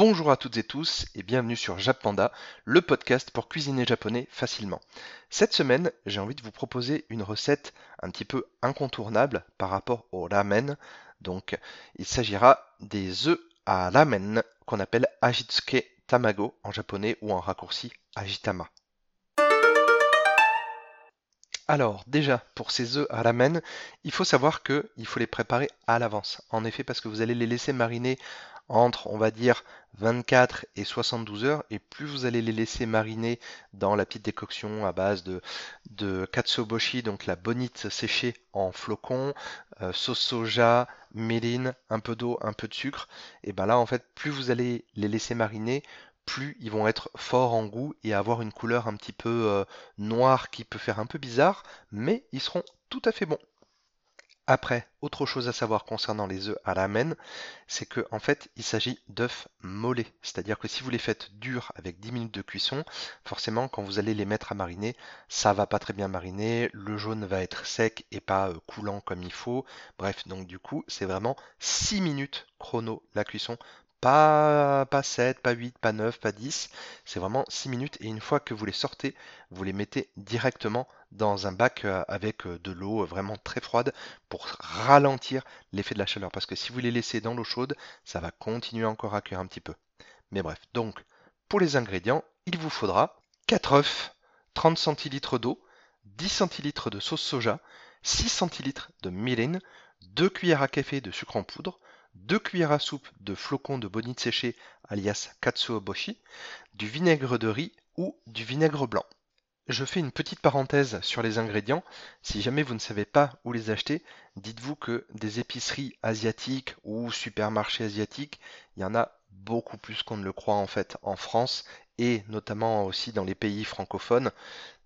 Bonjour à toutes et tous et bienvenue sur Japanda, le podcast pour cuisiner japonais facilement. Cette semaine, j'ai envie de vous proposer une recette un petit peu incontournable par rapport au ramen. Donc, il s'agira des œufs à ramen qu'on appelle Ajitsuke Tamago en japonais ou en raccourci Ajitama. Alors déjà, pour ces œufs à ramen, il faut savoir qu'il faut les préparer à l'avance. En effet, parce que vous allez les laisser mariner entre, on va dire, 24 et 72 heures. Et plus vous allez les laisser mariner dans la petite décoction à base de, de donc la bonite séchée en flocons, euh, sauce soja, méline, un peu d'eau, un peu de sucre, et ben là, en fait, plus vous allez les laisser mariner, plus ils vont être forts en goût et avoir une couleur un petit peu euh, noire qui peut faire un peu bizarre, mais ils seront tout à fait bons. Après, autre chose à savoir concernant les œufs à ramen, c'est qu'en en fait, il s'agit d'œufs mollets. C'est-à-dire que si vous les faites durs avec 10 minutes de cuisson, forcément, quand vous allez les mettre à mariner, ça va pas très bien mariner, le jaune va être sec et pas euh, coulant comme il faut. Bref, donc du coup, c'est vraiment 6 minutes chrono la cuisson pas, pas 7, pas 8, pas 9, pas 10. C'est vraiment 6 minutes. Et une fois que vous les sortez, vous les mettez directement dans un bac euh, avec euh, de l'eau vraiment très froide pour ralentir l'effet de la chaleur. Parce que si vous les laissez dans l'eau chaude, ça va continuer encore à cuire un petit peu. Mais bref, donc pour les ingrédients, il vous faudra 4 œufs, 30 centilitres d'eau, 10 centilitres de sauce soja, 6 centilitres de mirin, 2 cuillères à café de sucre en poudre, 2 cuillères à soupe de flocons de bonite séchés alias katsuoboshi, du vinaigre de riz ou du vinaigre blanc. Je fais une petite parenthèse sur les ingrédients. Si jamais vous ne savez pas où les acheter, dites-vous que des épiceries asiatiques ou supermarchés asiatiques, il y en a beaucoup plus qu'on ne le croit en fait en France et notamment aussi dans les pays francophones.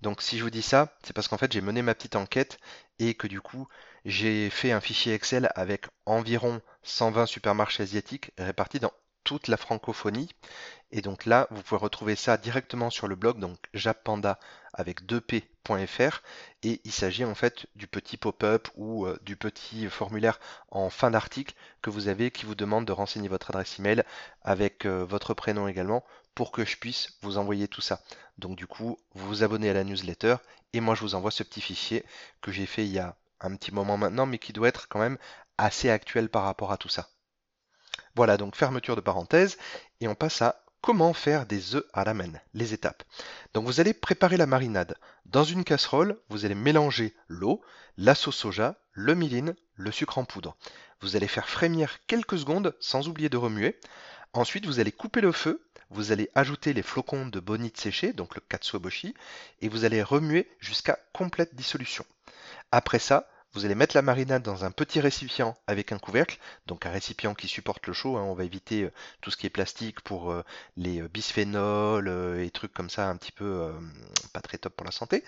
Donc si je vous dis ça, c'est parce qu'en fait j'ai mené ma petite enquête et que du coup j'ai fait un fichier Excel avec environ 120 supermarchés asiatiques répartis dans toute la francophonie. Et donc là, vous pouvez retrouver ça directement sur le blog, donc jappanda avec 2p.fr. Et il s'agit en fait du petit pop-up ou euh, du petit formulaire en fin d'article que vous avez qui vous demande de renseigner votre adresse email avec euh, votre prénom également pour que je puisse vous envoyer tout ça. Donc du coup, vous vous abonnez à la newsletter et moi je vous envoie ce petit fichier que j'ai fait il y a un petit moment maintenant, mais qui doit être quand même assez actuel par rapport à tout ça. Voilà donc fermeture de parenthèse et on passe à comment faire des œufs à ramen, les étapes. Donc vous allez préparer la marinade. Dans une casserole, vous allez mélanger l'eau, la sauce soja, le miline, le sucre en poudre. Vous allez faire frémir quelques secondes sans oublier de remuer. Ensuite, vous allez couper le feu vous allez ajouter les flocons de bonite séchés, donc le katsuoboshi, et vous allez remuer jusqu'à complète dissolution. Après ça, vous allez mettre la marinade dans un petit récipient avec un couvercle, donc un récipient qui supporte le chaud. Hein. on va éviter euh, tout ce qui est plastique pour euh, les euh, bisphénols et trucs comme ça, un petit peu pas très top pour la santé.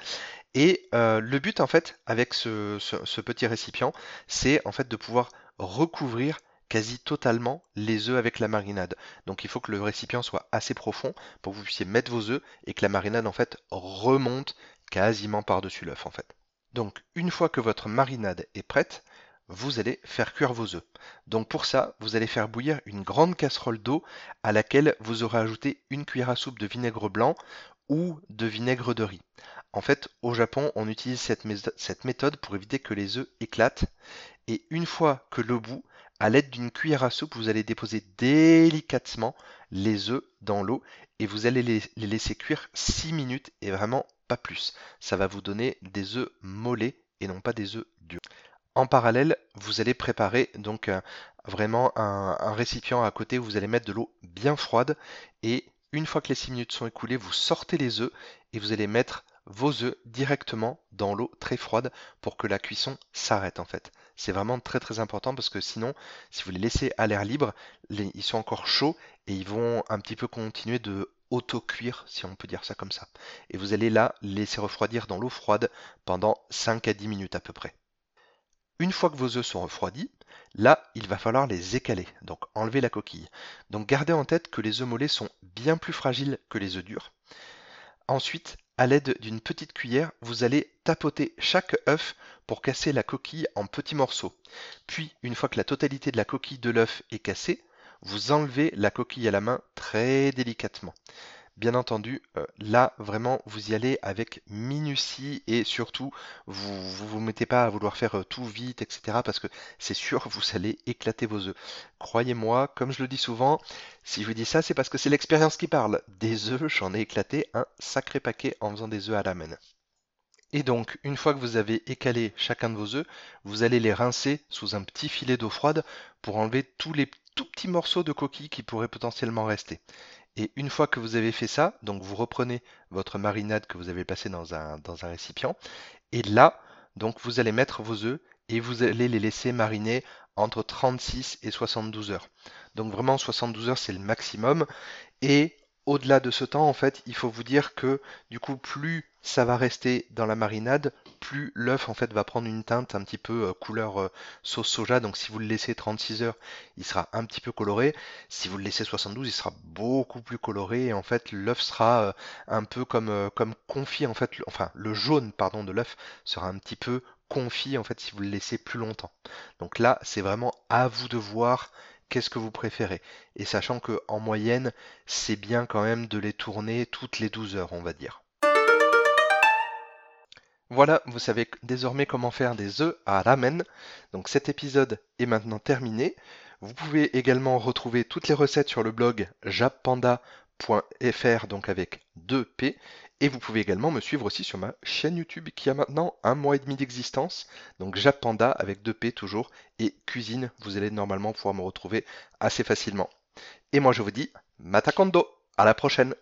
Et le but en fait avec ce, petit récipient, c'est en fait de pouvoir recouvrir quasi totalement les œufs avec la marinade. Donc il faut que le récipient soit assez profond pour que vous puissiez mettre vos œufs et que la marinade en fait remonte quasiment par-dessus l'œuf en fait. Donc une fois que votre marinade est prête, vous allez faire cuire vos œufs. Donc pour ça, vous allez faire bouillir une grande casserole d'eau à laquelle vous aurez ajouté une cuillère à soupe de vinaigre blanc ou de vinaigre de riz. En fait, au Japon, on utilise cette, méthode pour éviter que les œufs éclatent. Et une fois que le bout, à l'aide d'une cuillère à soupe, vous allez déposer délicatement les œufs dans l'eau et vous allez les, laisser cuire 6 minutes et vraiment pas plus. Ça va vous donner des œufs mollets et non pas des œufs durs. En parallèle, vous allez préparer donc euh, vraiment un, un, récipient à côté où vous allez mettre de l'eau bien froide et une fois que les 6 minutes sont écoulées, vous sortez les œufs et vous allez mettre vos œufs directement dans l'eau très froide pour que la cuisson s'arrête en fait. C'est vraiment très très important parce que sinon, si vous les laissez à l'air libre, ils sont encore chauds et ils vont un petit peu continuer de auto-cuire, si on peut dire ça comme ça. Et vous allez là laisser refroidir dans l'eau froide pendant 5 à 10 minutes à peu près. Une fois que vos œufs sont refroidis, là, il va falloir les écaler, donc enlever la coquille. Donc gardez en tête que les œufs mollets sont bien plus fragiles que les œufs durs. Ensuite, à l'aide d'une petite cuillère, vous allez tapoter chaque œuf pour casser la coquille en petits morceaux. Puis, une fois que la totalité de la coquille de l'œuf est cassée, vous enlevez la coquille à la main très délicatement. Bien entendu, euh, là, vraiment, vous y allez avec minutie et surtout, vous vous, vous mettez pas à vouloir faire euh, tout vite, etc. parce que c'est sûr, vous allez éclater vos œufs. Croyez-moi, comme je le dis souvent, si je vous dis ça, c'est parce que c'est l'expérience qui parle. Des œufs, j'en ai éclaté un sacré paquet en faisant des œufs à la main. Et donc, une fois que vous avez écalé chacun de vos œufs, vous allez les rincer sous un petit filet d'eau froide pour enlever tous les tout petits morceaux de coquille qui pourraient potentiellement rester. Et une fois que vous avez fait ça, donc vous reprenez votre marinade que vous avez passée dans un, dans un récipient, et là, donc vous allez mettre vos œufs et vous allez les laisser mariner entre 36 et 72 heures. Donc vraiment 72 heures c'est le maximum et au-delà de ce temps, en fait, il faut vous dire que du coup, plus ça va rester dans la marinade, plus l'œuf en fait va prendre une teinte un petit peu euh, couleur euh, sauce soja. Donc si vous le laissez 36 heures, il sera un petit peu coloré. Si vous le laissez 72, il sera beaucoup plus coloré et en fait l'œuf sera euh, un peu comme comme confit en fait. Enfin, le jaune pardon de l'œuf sera un petit peu confit en fait si vous le laissez plus longtemps. Donc là, c'est vraiment à vous de voir qu'est-ce que vous préférez? Et sachant que en moyenne, c'est bien quand même de les tourner toutes les 12 heures, on va dire. Voilà, vous savez désormais comment faire des œufs à ramen. Donc cet épisode est maintenant terminé. Vous pouvez également retrouver toutes les recettes sur le blog jappanda.fr donc avec 2P et vous pouvez également me suivre aussi sur ma chaîne YouTube qui a maintenant un mois et demi d'existence. Donc Japanda avec 2P toujours. Et cuisine, vous allez normalement pouvoir me retrouver assez facilement. Et moi je vous dis, Matakondo, à la prochaine